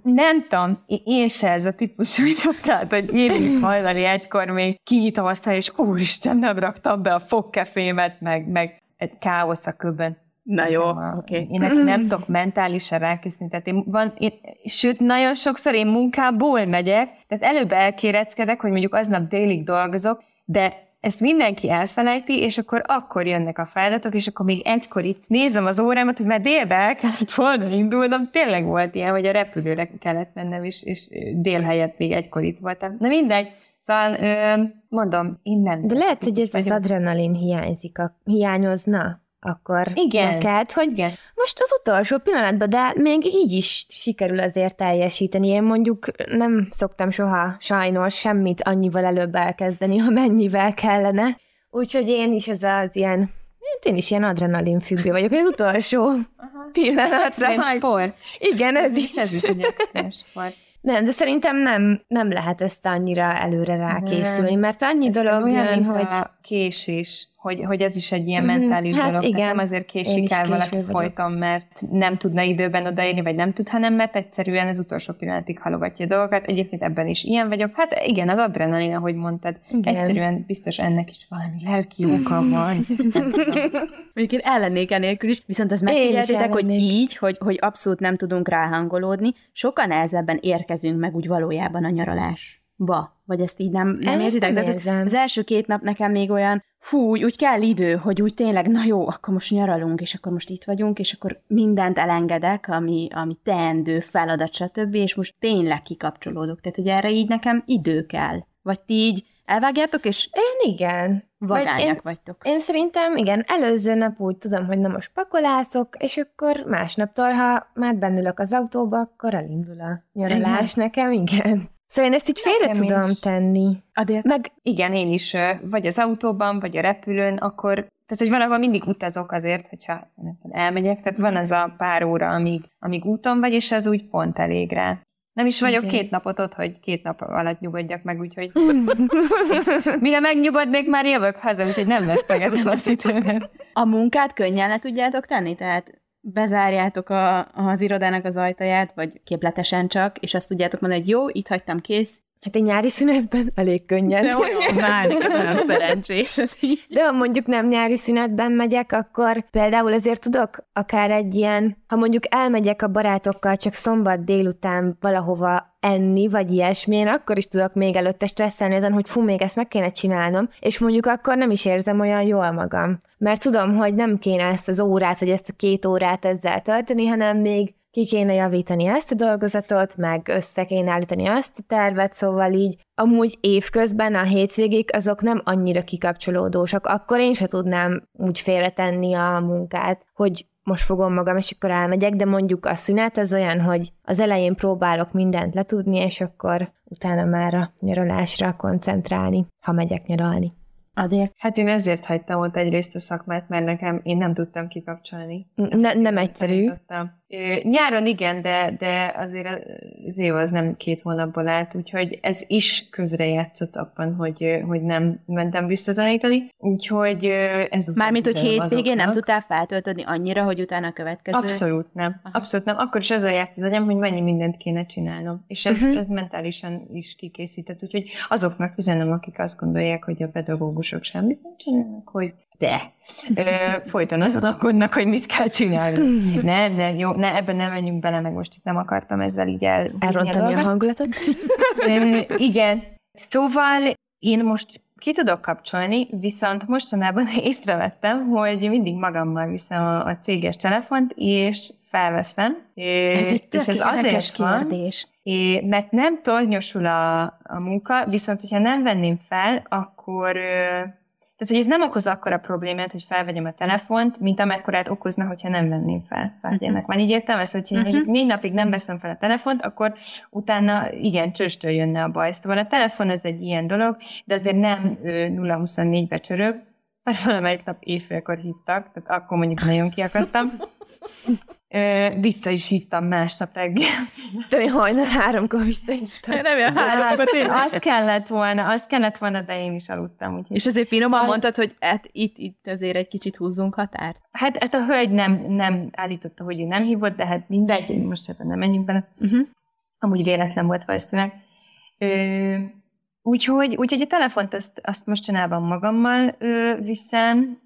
Nem tudom, én se ez a típusú vagyok, tehát, hogy én is hajlani egykor még kinyitom aztán, és úristen, nem raktam be a fogkefémet, meg, meg egy káosz a köbben. Na jó, Nem a- oké. Én nekem nem tudok mentálisan rákészíteni. Tehát én van, én, sőt, nagyon sokszor én munkából megyek, tehát előbb elkéreckedek, hogy mondjuk aznap délig dolgozok, de ezt mindenki elfelejti, és akkor akkor jönnek a feladatok, és akkor még egykor itt nézem az órámat, hogy már délbe el kellett volna indulnom. Tényleg volt ilyen, hogy a repülőre kellett mennem, és, és dél helyett még egykor itt voltam. Na mindegy, Szóval mondom, én nem. De lehet, hogy ez az adrenalin hiányzik, a, hiányozna akkor Igen. neked, hogy Igen. most az utolsó pillanatban, de még így is sikerül azért teljesíteni. Én mondjuk nem szoktam soha sajnos semmit annyival előbb elkezdeni, amennyivel kellene. Úgyhogy én is az az ilyen, hát én is ilyen adrenalin függő vagyok, hogy az utolsó pillanatra. Extrém majd- sport. Igen, ez is. És ez is egy sport. Nem, de szerintem nem, nem lehet ezt annyira előre rákészülni, mert annyi Ez, dolog ez olyan, jön, hogy... a késés, hogy, hogy ez is egy ilyen Mhm, mentális hát dolog. igen. Tehát nem azért késik el valaki vagyok. folyton, mert nem tudna időben odaérni, vagy nem tud, hanem mert egyszerűen az utolsó pillanatig halogatja a dolgokat. Egyébként ebben is ilyen vagyok. Hát igen, az adrenalin, ahogy mondtad. Igen. Egyszerűen biztos ennek is valami lelki oka van. Mondjuk én ellennék enélkül is, viszont is megfigyeltétek, hogy így, hogy, hogy abszolút nem tudunk ráhangolódni, sokkal nehezebben érkezünk meg úgy valójában a nyaralásba. Vagy ezt így nem, nem Ezt érzitek? nem De érzem. az első két nap nekem még olyan, fú, úgy, úgy kell idő, hogy úgy tényleg, na jó, akkor most nyaralunk, és akkor most itt vagyunk, és akkor mindent elengedek, ami, ami teendő, feladat, stb., és most tényleg kikapcsolódok. Tehát, hogy erre így nekem idő kell. Vagy ti így elvágjátok, és Én igen. Vagy vagányak én, vagytok. én szerintem, igen, előző nap úgy tudom, hogy na most pakolászok, és akkor másnaptól, ha már bennülök az autóba, akkor elindul a nyaralás nekem, igen. Szóval én ezt így félre Nekem tudom is. tenni. Adél, Meg Igen, én is vagy az autóban, vagy a repülőn, akkor, tehát hogy valahol mindig utazok azért, hogyha nem tudom, elmegyek, tehát van az a pár óra, amíg, amíg úton vagy, és ez úgy pont elég rá. Nem is vagyok Igen. két napot ott, hogy két nap alatt nyugodjak meg, úgyhogy mire megnyugodnék, már jövök haza, úgyhogy nem vesztegetem az időmet. a munkát könnyen le tudjátok tenni? Tehát bezárjátok a, az irodának az ajtaját, vagy képletesen csak, és azt tudjátok mondani, hogy jó, itt hagytam, kész. Hát egy nyári szünetben elég könnyen. De olyan már, nagyon szerencsés ez így. De ha mondjuk nem nyári szünetben megyek, akkor például azért tudok akár egy ilyen, ha mondjuk elmegyek a barátokkal csak szombat délután valahova enni, vagy ilyesmi, én akkor is tudok még előtte stresszelni ezen, hogy fú, még ezt meg kéne csinálnom, és mondjuk akkor nem is érzem olyan jól magam. Mert tudom, hogy nem kéne ezt az órát, vagy ezt a két órát ezzel tölteni, hanem még ki kéne javítani ezt a dolgozatot, meg össze kéne állítani azt a tervet, szóval így amúgy évközben a hétvégék azok nem annyira kikapcsolódósak, akkor én se tudnám úgy félretenni a munkát, hogy most fogom magam, és akkor elmegyek, de mondjuk a szünet az olyan, hogy az elején próbálok mindent letudni, és akkor utána már a nyaralásra koncentrálni, ha megyek nyaralni. Adél. Hát én ezért hagytam ott egyrészt a szakmát, mert nekem én nem tudtam kikapcsolni. Ne, nem egyszerű. Tanítottam. Nyáron igen, de, de azért az év az nem két hónapból állt, úgyhogy ez is közrejátszott abban, hogy, hogy nem mentem visszatanítani. Úgyhogy ez Mármint, hogy hétvégén nem azoknak. tudtál feltöltödni annyira, hogy utána a következő... Abszolút nem. Abszolút nem. Akkor is ezzel járt az agyam, hogy mennyi mindent kéne csinálnom. És ez, uh-huh. ez mentálisan is kikészített. Úgyhogy azoknak üzenem, akik azt gondolják, hogy a pedagógusok semmit nem csinálnak, hogy de. Ö, folyton azon aggódnak, hogy mit kell csinálni. ne, ne, jó, ne, ebben nem menjünk bele, meg most itt nem akartam ezzel így el Elrontani a hangulatot. Ö, igen. Szóval én most ki tudok kapcsolni, viszont mostanában észrevettem, hogy mindig magammal viszem a, a céges telefont, és felveszem. Ez egy és ez azért van, kérdés. É, mert nem tornyosul a, a munka, viszont hogyha nem venném fel, akkor... Ö, tehát, hogy ez nem okoz akkora problémát, hogy felvegyem a telefont, mint amekkorát okozna, hogyha nem venném fel. Szóval uh-huh. ennek van így értelme, szóval, hogyha uh-huh. mondjuk négy napig nem veszem fel a telefont, akkor utána igen, csőstől jönne a baj. Szóval a telefon ez egy ilyen dolog, de azért nem ö, 0-24-be csörög, mert valamelyik nap éjfélkor hívtak, tehát akkor mondjuk nagyon kiakadtam. Ö, vissza is hívtam másnap reggel. De én hajnal háromkor visszaírtam. Remélem, háromkor tényleg. Hát, azt kellett volna, azt kellett volna, de én is aludtam. Úgyhogy. És azért finoman Szóval- mondtad, hogy hát itt, itt azért egy kicsit húzzunk határt. Hát, hát a hölgy nem, nem állította, hogy ő nem hívott, de hát mindegy, most ebben nem menjünk bele. Uh-huh. Amúgy véletlen volt valószínűleg. Ö, úgyhogy, úgyhogy a telefont azt, azt mostanában magammal viszem.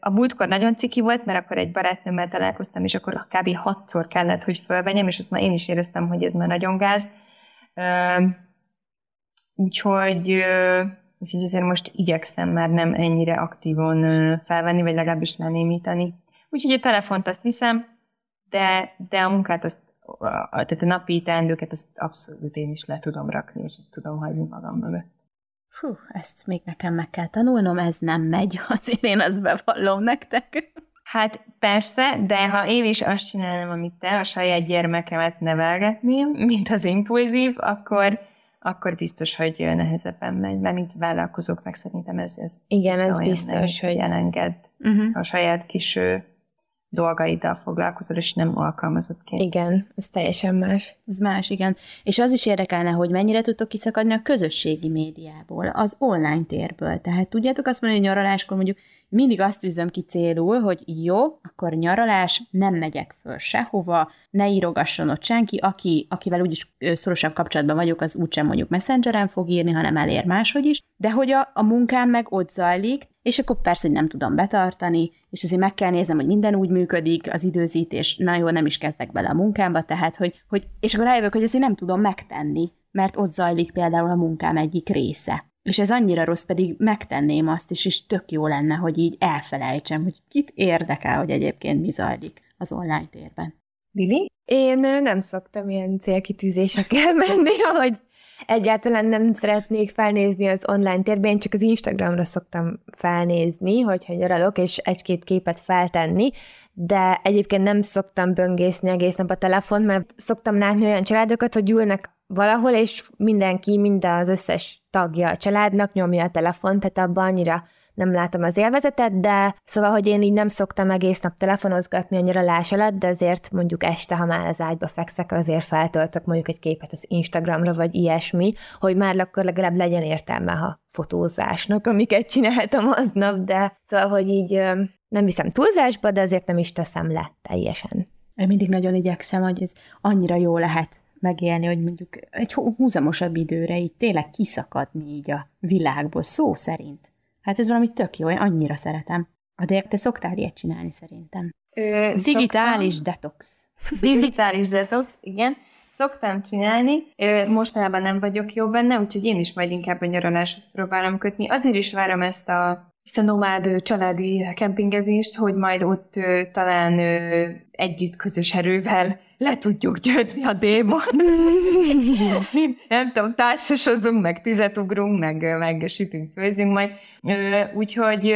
A múltkor nagyon ciki volt, mert akkor egy barátnőmmel találkoztam, és akkor kb. hatszor kellett, hogy fölvenjem, és azt már én is éreztem, hogy ez már nagyon gáz. Úgyhogy, ö, most igyekszem már nem ennyire aktívan felvenni, vagy legalábbis lenémítani. Úgyhogy a telefont azt viszem, de, de a munkát azt tehát a napi teendőket, azt abszolút én is le tudom rakni, és tudom hagyni magam mögött. Hú, ezt még nekem meg kell tanulnom, ez nem megy, azért én azt bevallom nektek. Hát persze, de ha én is azt csinálom, amit te, a saját gyermekemet nevelgetném, mint az impulzív, akkor, akkor biztos, hogy nehezebben megy, mert mint vállalkozóknak szerintem ez, ez Igen, ez biztos, hogy elenged uh-huh. a saját kis dolgaiddal foglalkozol, és nem alkalmazottként. Igen, ez teljesen más. Ez más, igen. És az is érdekelne, hogy mennyire tudtok kiszakadni a közösségi médiából, az online térből. Tehát tudjátok azt mondani, hogy nyaraláskor mondjuk mindig azt tűzöm ki célul, hogy jó, akkor nyaralás, nem megyek föl sehova, ne írogasson ott senki, aki, akivel úgyis szorosabb kapcsolatban vagyok, az úgysem mondjuk messengeren fog írni, hanem elér máshogy is, de hogy a, a munkám meg ott zajlik, és akkor persze, hogy nem tudom betartani, és azért meg kell néznem, hogy minden úgy működik, az időzítés, na jó, nem is kezdek bele a munkámba, tehát, hogy, hogy és akkor rájövök, hogy azért nem tudom megtenni, mert ott zajlik például a munkám egyik része. És ez annyira rossz, pedig megtenném azt is, és tök jó lenne, hogy így elfelejtsem, hogy kit érdekel, hogy egyébként mi zajlik az online térben. Lili? Én nem szoktam ilyen célkitűzésekkel menni, hogy egyáltalán nem szeretnék felnézni az online térben, én csak az Instagramra szoktam felnézni, hogyha nyaralok, és egy-két képet feltenni, de egyébként nem szoktam böngészni egész nap a telefon, mert szoktam látni olyan családokat, hogy ülnek valahol, és mindenki, mind az összes tagja a családnak nyomja a telefon, tehát abban annyira nem látom az élvezetet, de szóval, hogy én így nem szoktam egész nap telefonozgatni a nyaralás alatt, de azért mondjuk este, ha már az ágyba fekszek, azért feltöltök mondjuk egy képet az Instagramra, vagy ilyesmi, hogy már akkor legalább legyen értelme a fotózásnak, amiket csináltam aznap, de szóval, hogy így nem viszem túlzásba, de azért nem is teszem le teljesen. Én mindig nagyon igyekszem, hogy ez annyira jó lehet megélni, hogy mondjuk egy húzamosabb időre így tényleg kiszakadni így a világból, szó szerint. Hát ez valami tök jó, én annyira szeretem. De te szoktál ilyet csinálni szerintem. Ö, Digitális szoktam. detox. Digitális detox, igen. Szoktam csinálni, mostanában nem vagyok jó benne, úgyhogy én is majd inkább a nyaraláshoz próbálom kötni. Azért is várom ezt a ezt a nomád családi kempingezést, hogy majd ott ö, talán ö, együtt közös erővel le tudjuk győzni a démon. nem tudom, társasozunk, meg tizet ugrunk, meg, meg sütünk, főzünk majd. Úgyhogy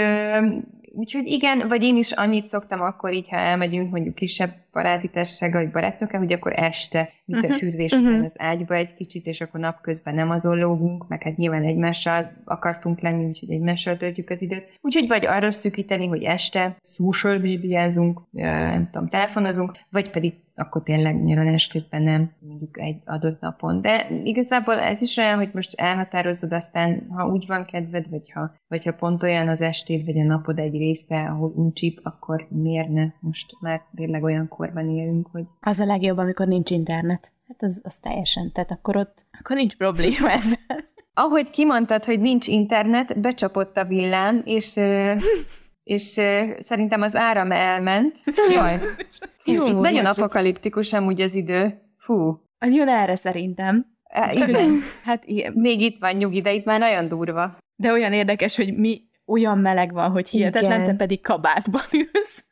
Úgyhogy igen, vagy én is annyit szoktam akkor így, ha elmegyünk mondjuk kisebb baráti társasága, vagy barátnőkkel, hogy akkor este, mint a fürvés uh-huh. után az ágyba egy kicsit, és akkor napközben nem azon lógunk, meg hát nyilván egymással akartunk lenni, úgyhogy egymással töltjük az időt. Úgyhogy vagy arra szűkíteni, hogy este social médiázunk, nem tudom, telefonozunk, vagy pedig akkor tényleg nyaralás közben nem, mondjuk egy adott napon. De igazából ez is olyan, hogy most elhatározod aztán, ha úgy van kedved, vagy ha, vagy ha pont olyan az estéd, vagy a napod egy része, ahol uncsip, akkor miért ne? Most már tényleg olyan korban élünk, hogy... Az a legjobb, amikor nincs internet. Hát az, az teljesen, tehát akkor ott, akkor nincs probléma ezzel. Ahogy kimondtad, hogy nincs internet, becsapott a villám, és és szerintem az áram elment. Jaj, Jó, nagyon apokaliptikus amúgy az idő. Fú. Az jön erre szerintem. Igen. hát igen. Még itt van nyugi, de itt már nagyon durva. De olyan érdekes, hogy mi olyan meleg van, hogy hihetetlen, te pedig kabátban ülsz.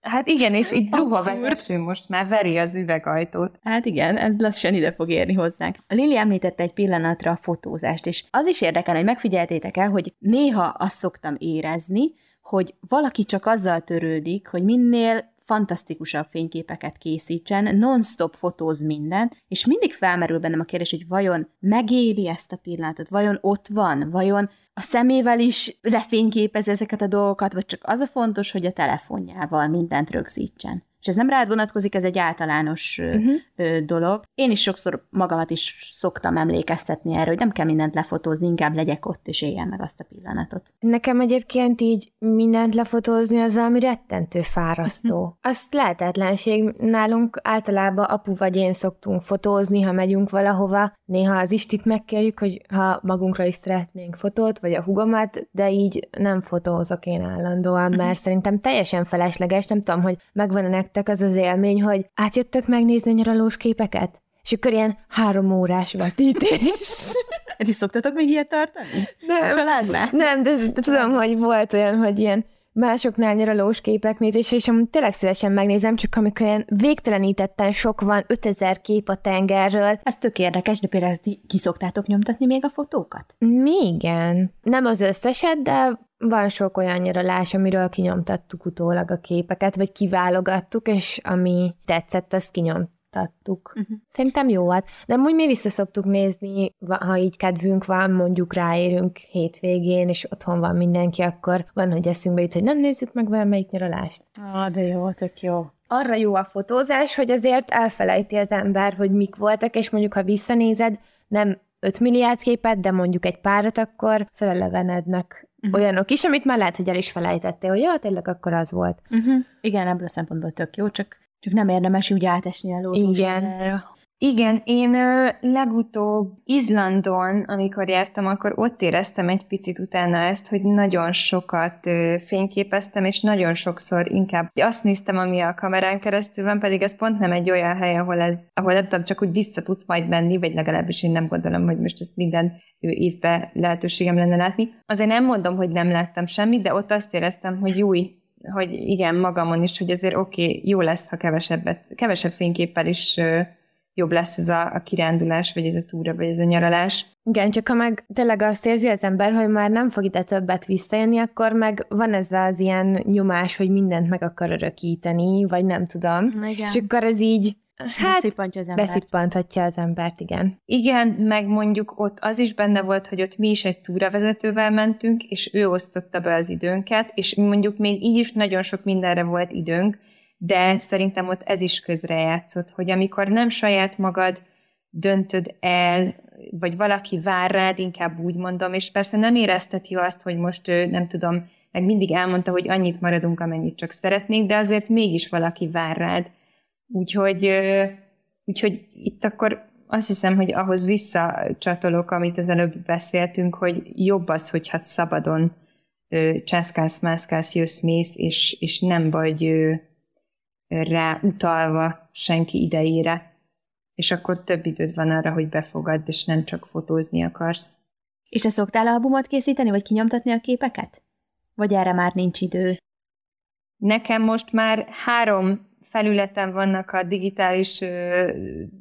Hát igen, és így zuha vezető most már veri az üvegajtót. Hát igen, ez lassan ide fog érni hozzánk. A Lili említette egy pillanatra a fotózást, és az is érdekel, hogy megfigyeltétek el, hogy néha azt szoktam érezni, hogy valaki csak azzal törődik, hogy minél fantasztikusabb fényképeket készítsen, non-stop fotóz minden, és mindig felmerül bennem a kérdés, hogy vajon megéli ezt a pillanatot, vajon ott van, vajon a szemével is lefényképez ezeket a dolgokat, vagy csak az a fontos, hogy a telefonjával mindent rögzítsen és ez nem rád vonatkozik, ez egy általános uh-huh. dolog. Én is sokszor magamat is szoktam emlékeztetni erre, hogy nem kell mindent lefotózni, inkább legyek ott, és éljen meg azt a pillanatot. Nekem egyébként így mindent lefotózni az, ami rettentő fárasztó. Uh-huh. Azt lehetetlenség. Nálunk általában apu vagy én szoktunk fotózni, ha megyünk valahova. Néha az Istit megkérjük, hogy ha magunkra is szeretnénk fotót, vagy a hugomat, de így nem fotózok én állandóan, mert uh-huh. szerintem teljesen felesleges, nem tudom, hogy megvan-e nektek az az élmény, hogy átjöttök megnézni a nyaralós képeket? És akkor ilyen három órás vetítés. Hát is szoktatok még ilyet tartani? Nem. Családnál? Nem, de, de tudom, hogy volt olyan, hogy ilyen másoknál nyaralós képek nézése, és amúgy tényleg szívesen megnézem, csak amikor ilyen végtelenítetten sok van, 5000 kép a tengerről. Ez tök érdekes, de például ki szoktátok nyomtatni még a fotókat? Igen. Nem az összeset, de van sok olyan nyaralás, amiről kinyomtattuk utólag a képeket, vagy kiválogattuk, és ami tetszett, azt kinyomt tattuk. Uh-huh. Szerintem jó volt. De úgy mi vissza szoktuk nézni, ha így kedvünk van, mondjuk ráérünk hétvégén, és otthon van mindenki, akkor van, hogy eszünkbe jut, hogy nem nézzük meg valamelyik nyaralást. Ah, de jó, tök jó. Arra jó a fotózás, hogy azért elfelejti az ember, hogy mik voltak, és mondjuk, ha visszanézed, nem 5 milliárd képet, de mondjuk egy párat, akkor felelevenednek uh-huh. olyanok is, amit már lehet, hogy el is felejtettél, hogy jó, tényleg akkor az volt. Uh-huh. Igen, ebből a szempontból tök jó, csak csak nem érdemes úgy átesni a Igen. Igen, én legutóbb Izlandon, amikor jártam, akkor ott éreztem egy picit utána ezt, hogy nagyon sokat fényképeztem, és nagyon sokszor inkább azt néztem, ami a kamerán keresztül van, pedig ez pont nem egy olyan hely, ahol ez, ahol nem tudom, csak úgy vissza tudsz majd menni, vagy legalábbis én nem gondolom, hogy most ezt minden évben lehetőségem lenne látni. Azért nem mondom, hogy nem láttam semmit, de ott azt éreztem, hogy jó, hogy igen, magamon is, hogy azért oké, okay, jó lesz, ha kevesebbet, kevesebb fényképpel is ö, jobb lesz ez a, a kirándulás, vagy ez a túra, vagy ez a nyaralás. Igen, csak ha meg tényleg azt érzi az ember, hogy már nem fog ide többet visszajönni, akkor meg van ez az ilyen nyomás, hogy mindent meg akar örökíteni, vagy nem tudom. Igen. És akkor ez így Hát, beszippantja az embert. Beszippanthatja az embert, igen. Igen, meg mondjuk ott az is benne volt, hogy ott mi is egy túravezetővel mentünk, és ő osztotta be az időnket, és mondjuk még így is nagyon sok mindenre volt időnk, de szerintem ott ez is közrejátszott, hogy amikor nem saját magad döntöd el, vagy valaki vár rád, inkább úgy mondom, és persze nem érezteti azt, hogy most nem tudom, meg mindig elmondta, hogy annyit maradunk, amennyit csak szeretnénk, de azért mégis valaki vár rád, Úgyhogy, úgyhogy itt akkor azt hiszem, hogy ahhoz visszacsatolok, amit az előbb beszéltünk, hogy jobb az, hogyha szabadon császkálsz, mászkálsz, jössz, mész, és, és nem vagy rá utalva senki idejére. És akkor több időd van arra, hogy befogadd, és nem csak fotózni akarsz. És te szoktál albumot készíteni, vagy kinyomtatni a képeket? Vagy erre már nincs idő? Nekem most már három felületen vannak a digitális ö,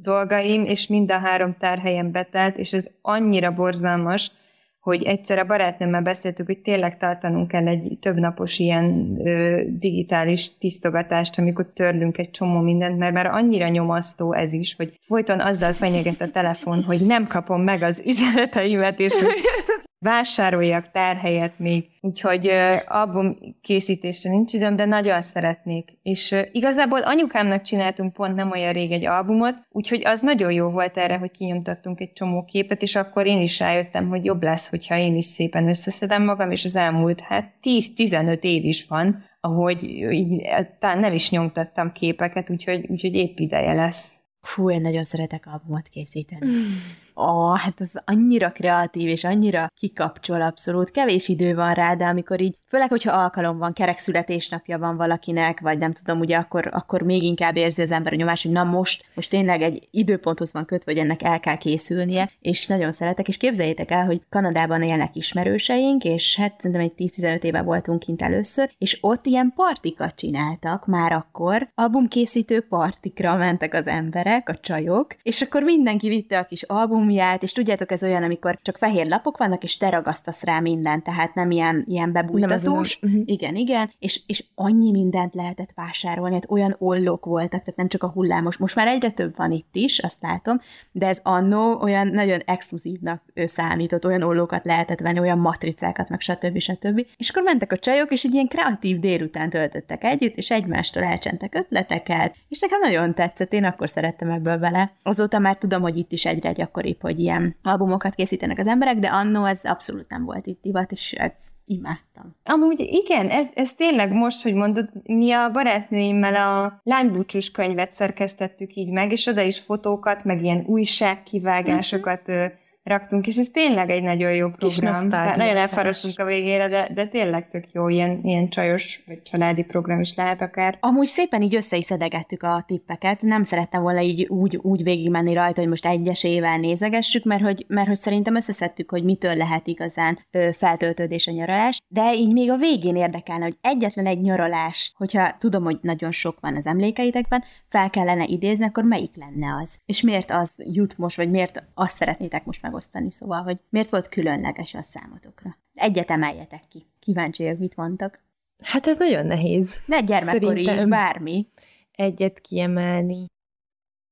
dolgaim, és mind a három tárhelyen betelt, és ez annyira borzalmas, hogy egyszer a barátnőmmel beszéltük, hogy tényleg tartanunk kell egy többnapos ilyen ö, digitális tisztogatást, amikor törlünk egy csomó mindent, mert már annyira nyomasztó ez is, hogy folyton azzal fenyeget a telefon, hogy nem kapom meg az üzeneteimet, és hogy vásároljak tárhelyet még, úgyhogy uh, album készítésre nincs időm, de nagyon szeretnék. És uh, igazából anyukámnak csináltunk pont nem olyan rég egy albumot, úgyhogy az nagyon jó volt erre, hogy kinyomtattunk egy csomó képet, és akkor én is rájöttem, hogy jobb lesz, hogyha én is szépen összeszedem magam, és az elmúlt hát 10-15 év is van, ahogy így, talán nem is nyomtattam képeket, úgyhogy, úgyhogy épp ideje lesz. Fú, én nagyon szeretek albumot készíteni. Ó, hát ez annyira kreatív, és annyira kikapcsol abszolút. Kevés idő van rá, de amikor így, főleg, hogyha alkalom van, kerek születésnapja van valakinek, vagy nem tudom, ugye akkor, akkor még inkább érzi az ember a nyomás, hogy na most, most tényleg egy időponthoz van kötve, hogy ennek el kell készülnie, és nagyon szeretek, és képzeljétek el, hogy Kanadában élnek ismerőseink, és hát szerintem egy 10-15 éve voltunk kint először, és ott ilyen partikat csináltak már akkor, albumkészítő partikra mentek az emberek, a csajok, és akkor mindenki vitte a kis album albumját, és tudjátok, ez olyan, amikor csak fehér lapok vannak, és te ragasztasz rá mindent, tehát nem ilyen, ilyen bebújtatós. Uh-huh. Igen, igen, és, és annyi mindent lehetett vásárolni, hát olyan ollók voltak, tehát nem csak a hullámos, most már egyre több van itt is, azt látom, de ez annó olyan nagyon exkluzívnak számított, olyan ollókat lehetett venni, olyan matricákat, meg stb. stb. És akkor mentek a csajok, és egy ilyen kreatív délután töltöttek együtt, és egymástól elcsentek ötleteket, és nekem nagyon tetszett, én akkor szerettem ebből bele. Azóta már tudom, hogy itt is egyre gyakoribb gyakoribb, hogy ilyen albumokat készítenek az emberek, de annó ez abszolút nem volt itt divat, és ezt imádtam. Amúgy igen, ez, ez tényleg most, hogy mondod, mi a barátnőimmel a lánybúcsús könyvet szerkesztettük így meg, és oda is fotókat, meg ilyen újságkivágásokat uh-huh raktunk, és ez tényleg egy nagyon jó program. Tehát nagyon elfarostunk a végére, de, de tényleg tök jó, ilyen, ilyen csajos vagy családi program is lehet akár. Amúgy szépen így össze is szedegettük a tippeket, nem szerettem volna így úgy, úgy végigmenni rajta, hogy most egyesével nézegessük, mert hogy, mert hogy szerintem összeszedtük, hogy mitől lehet igazán ö, feltöltődés a nyaralás, de így még a végén érdekelne, hogy egyetlen egy nyaralás, hogyha tudom, hogy nagyon sok van az emlékeitekben, fel kellene idézni, akkor melyik lenne az? És miért az jut most, vagy miért azt szeretnétek most megosztani? Szóval, hogy miért volt különleges a számotokra? Egyet emeljetek ki. Kíváncsi vagyok, mit mondtak. Hát ez nagyon nehéz. Ne gyermekkori is, bármi. Egyet kiemelni.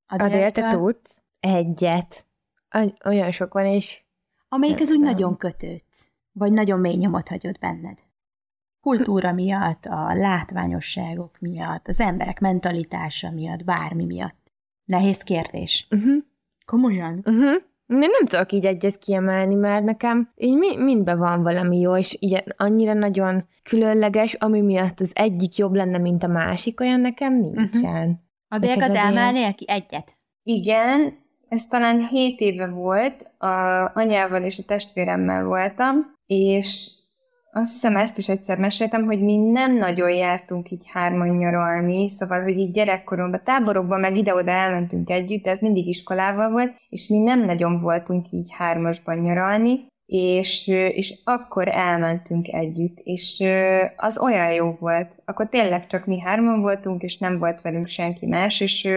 Adél, te tudsz? Egyet. Olyan sok van, és... Amelyik az úgy nagyon kötődsz, vagy nagyon mély nyomot hagyott benned. Kultúra miatt, a látványosságok miatt, az emberek mentalitása miatt, bármi miatt. Nehéz kérdés. Uh-huh. Komolyan? Uh-huh. Én nem tudok így egyet kiemelni, mert nekem így mi, mindben van valami jó, és így annyira nagyon különleges, ami miatt az egyik jobb lenne, mint a másik, olyan nekem nincsen. Uh-huh. A délkat emelnél ki egyet? Igen, ez talán 7 éve volt, a anyával és a testvéremmel voltam, és azt hiszem ezt is egyszer meséltem, hogy mi nem nagyon jártunk így hárman nyaralni, szóval, hogy így gyerekkoromban, táborokban, meg ide-oda elmentünk együtt, de ez mindig iskolával volt, és mi nem nagyon voltunk így hármasban nyaralni, és, és akkor elmentünk együtt, és az olyan jó volt. Akkor tényleg csak mi hárman voltunk, és nem volt velünk senki más, és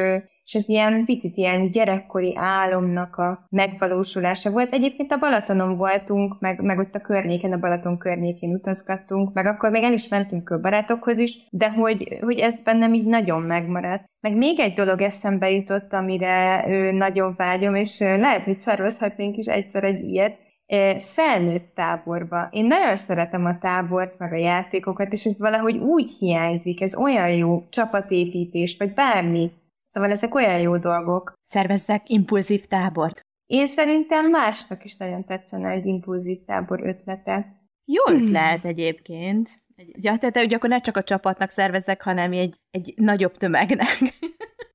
és ez ilyen picit ilyen gyerekkori álomnak a megvalósulása volt. Egyébként a Balatonon voltunk, meg, meg ott a környéken, a Balaton környékén utazgattunk, meg akkor még el is mentünk a barátokhoz is, de hogy, hogy ez bennem így nagyon megmaradt. Meg még egy dolog eszembe jutott, amire nagyon vágyom, és lehet, hogy szarozhatnénk is egyszer egy ilyet, felnőtt táborba. Én nagyon szeretem a tábort, meg a játékokat, és ez valahogy úgy hiányzik, ez olyan jó csapatépítés, vagy bármi, Szóval ezek olyan jó dolgok. Szervezzek impulzív tábort. Én szerintem másnak is nagyon tetszene egy impulzív tábor ötlete. Jó ötlet egyébként. Ja, tehát hogy akkor ne csak a csapatnak szervezzek, hanem egy, egy nagyobb tömegnek.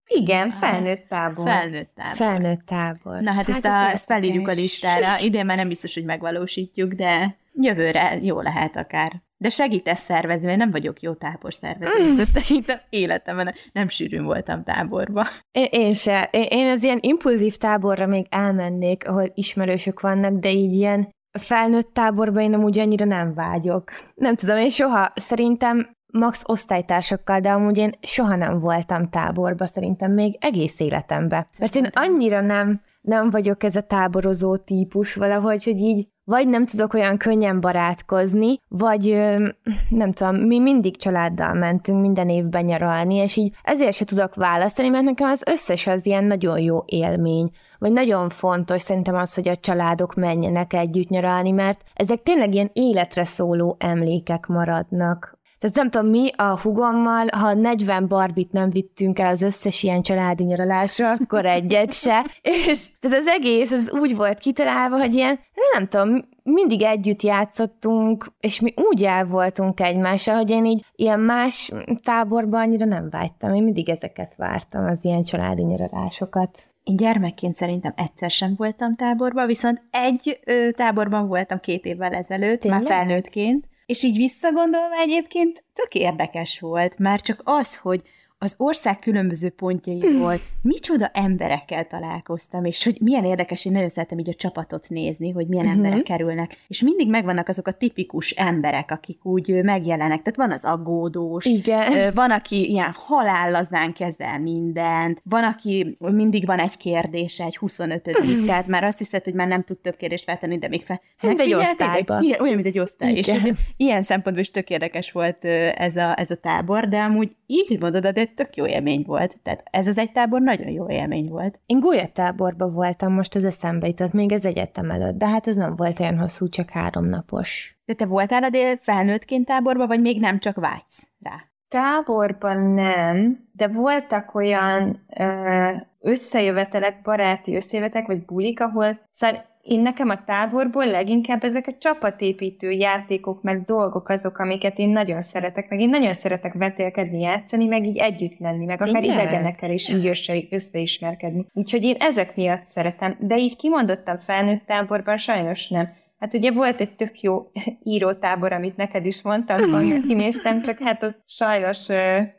Igen, felnőtt tábor. Felnőtt tábor. Felnőtt tábor. Na hát, hát ezt, a, ezt felírjuk a listára. Idén már nem biztos, hogy megvalósítjuk, de jövőre jó lehet akár. De segítesz szervezni, mert nem vagyok jó tábor szervező. Mm. Szerintem életemben nem sűrűn voltam táborba. Én, én se. Én, én az ilyen impulzív táborra még elmennék, ahol ismerősök vannak, de így ilyen felnőtt táborba én amúgy annyira nem vágyok. Nem tudom, én soha szerintem max osztálytársakkal, de amúgy én soha nem voltam táborba, szerintem még egész életemben. Mert én annyira nem, nem vagyok ez a táborozó típus valahogy, hogy így vagy nem tudok olyan könnyen barátkozni, vagy nem tudom, mi mindig családdal mentünk minden évben nyaralni, és így ezért se tudok választani, mert nekem az összes az ilyen nagyon jó élmény, vagy nagyon fontos szerintem az, hogy a családok menjenek együtt nyaralni, mert ezek tényleg ilyen életre szóló emlékek maradnak. Tehát nem tudom, mi a hugommal, ha 40 barbit nem vittünk el az összes ilyen családi nyaralásra, akkor egyet se. És tehát az egész az úgy volt kitalálva, hogy ilyen, nem tudom, mindig együtt játszottunk, és mi úgy el voltunk egymással, hogy én így ilyen más táborban annyira nem vágytam. Én mindig ezeket vártam, az ilyen családi nyaralásokat. Én gyermekként szerintem egyszer sem voltam táborban, viszont egy ö, táborban voltam két évvel ezelőtt, Tényleg? már felnőttként, és így visszagondolva egyébként tök érdekes volt, már csak az, hogy az ország különböző pontjaiból micsoda emberekkel találkoztam, és hogy milyen érdekes, én nagyon szeretem így a csapatot nézni, hogy milyen uh-huh. emberek kerülnek, és mindig megvannak azok a tipikus emberek, akik úgy megjelenek, tehát van az aggódós, Igen. van, aki ilyen halállazán kezel mindent, van, aki mindig van egy kérdése, egy 25 tehát már azt hiszed, hogy már nem tud több kérdést feltenni, de még fel. Mint egy osztályban. Ilyen, olyan, mint egy osztály. Igen. És ilyen szempontból is tök érdekes volt ez a, ez a tábor, de amúgy így mondod, de tök jó élmény volt. Tehát ez az egy tábor nagyon jó élmény volt. Én gólyatáborban voltam, most az eszembe jutott, még az egyetem előtt, de hát ez nem volt olyan hosszú, csak három napos. De te voltál a dél felnőttként táborban, vagy még nem csak vágysz rá? Táborban nem, de voltak olyan ö, összejövetelek, baráti összejövetelek, vagy bulik, ahol szóval én nekem a táborból leginkább ezek a csapatépítő játékok, meg dolgok azok, amiket én nagyon szeretek, meg én nagyon szeretek vetélkedni, játszani, meg így együtt lenni, meg akár Tényleg? idegenekkel is így össze- összeismerkedni. Úgyhogy én ezek miatt szeretem, de így kimondottam felnőtt táborban sajnos nem. Hát ugye volt egy tök jó írótábor, amit neked is mondtam, hogy kinéztem, csak hát ott sajnos,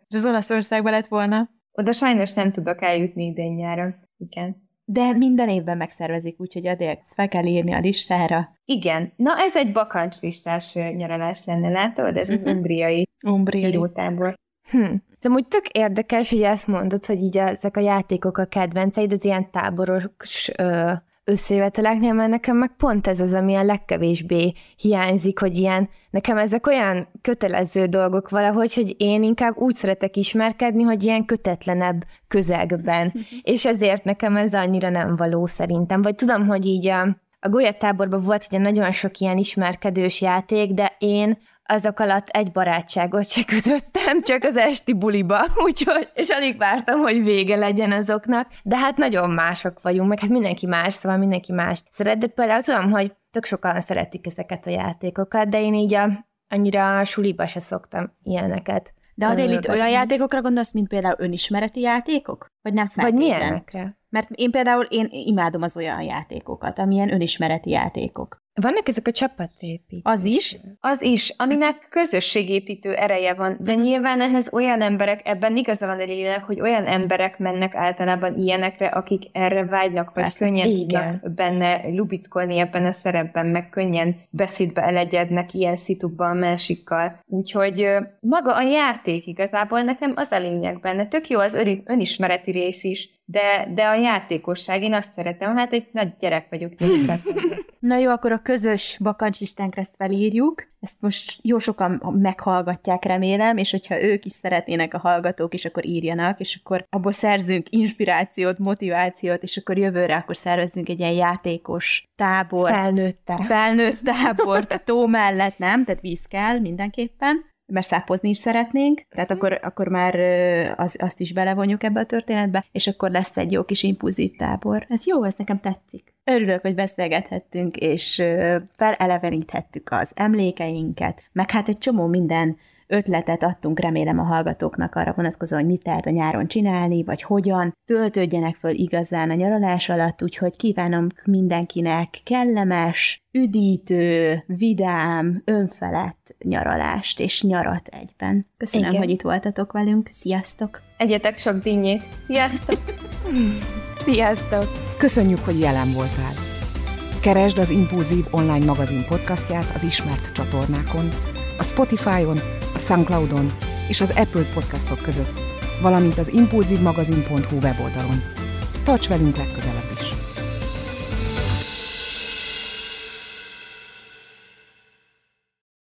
És az Olaszországban lett volna. oda sajnos nem tudok eljutni idén nyáron. Igen. De minden évben megszervezik, úgyhogy addig ezt fel kell írni a listára. Igen. Na, ez egy bakancslistás nyaralás lenne, látod? Ez az Mhm. umbriai Umbriai. írótábor. Hm. De úgy tök érdekes, hogy ezt mondod, hogy így ezek a játékok a kedvenceid, az ilyen táboros ö, összejöveteleknél, mert nekem meg pont ez az, ami a legkevésbé hiányzik, hogy ilyen, nekem ezek olyan kötelező dolgok valahogy, hogy én inkább úgy szeretek ismerkedni, hogy ilyen kötetlenebb közegben, és ezért nekem ez annyira nem való szerintem. Vagy tudom, hogy így a, a golyatáborban volt ugye nagyon sok ilyen ismerkedős játék, de én azok alatt egy barátságot se kötöttem, csak az esti buliba, úgyhogy, és alig vártam, hogy vége legyen azoknak, de hát nagyon mások vagyunk, meg hát mindenki más, szóval mindenki más szeret, de például tudom, hogy tök sokan szeretik ezeket a játékokat, de én így a, annyira a suliba se szoktam ilyeneket. De Adél, itt Ö, olyan játékokra gondolsz, mint például önismereti játékok? Vagy nem Vagy feltétlen? milyenekre? Mert én például én imádom az olyan játékokat, amilyen önismereti játékok. Vannak ezek a csapatépítések. Az is? Az is, aminek közösségépítő ereje van, de nyilván ehhez olyan emberek, ebben igaza van a lélek, hogy olyan emberek mennek általában ilyenekre, akik erre vágynak, vagy Persze. könnyen Igen. tudnak benne lubickolni ebben a szerepben, meg könnyen beszédbe elegyednek ilyen szitukban a másikkal. Úgyhogy maga a játék igazából nekem az a lényeg benne. Tök jó az öri- önismereti rész is, de, de a játékosság, én azt szeretem, hát egy nagy gyerek vagyok. Na jó, akkor a közös bakancslistánkra ezt felírjuk. Ezt most jó sokan meghallgatják, remélem, és hogyha ők is szeretnének a hallgatók is, akkor írjanak, és akkor abból szerzünk inspirációt, motivációt, és akkor jövőre akkor szervezünk egy ilyen játékos tábort. Felnőttel. felnőtt tábort tó mellett, nem? Tehát víz kell mindenképpen, mert szápozni is szeretnénk, tehát akkor, akkor már az, azt is belevonjuk ebbe a történetbe, és akkor lesz egy jó kis impulzív tábor. Ez jó, ez nekem tetszik. Örülök, hogy beszélgethettünk, és feleleveníthettük az emlékeinket, meg hát egy csomó minden ötletet adtunk, remélem a hallgatóknak arra vonatkozóan, hogy mit lehet a nyáron csinálni, vagy hogyan töltődjenek föl igazán a nyaralás alatt, úgyhogy kívánom mindenkinek kellemes, üdítő, vidám, önfelett nyaralást, és nyarat egyben. Köszönöm, Igen. hogy itt voltatok velünk. Sziasztok! Egyetek sok dinnyét. Sziasztok! Sziasztok! Köszönjük, hogy jelen voltál. Keresd az Impulzív online magazin podcastját az ismert csatornákon, a Spotify-on, a Soundcloud-on és az Apple podcastok között, valamint az impulzívmagazin.hu weboldalon. Tarts velünk legközelebb is!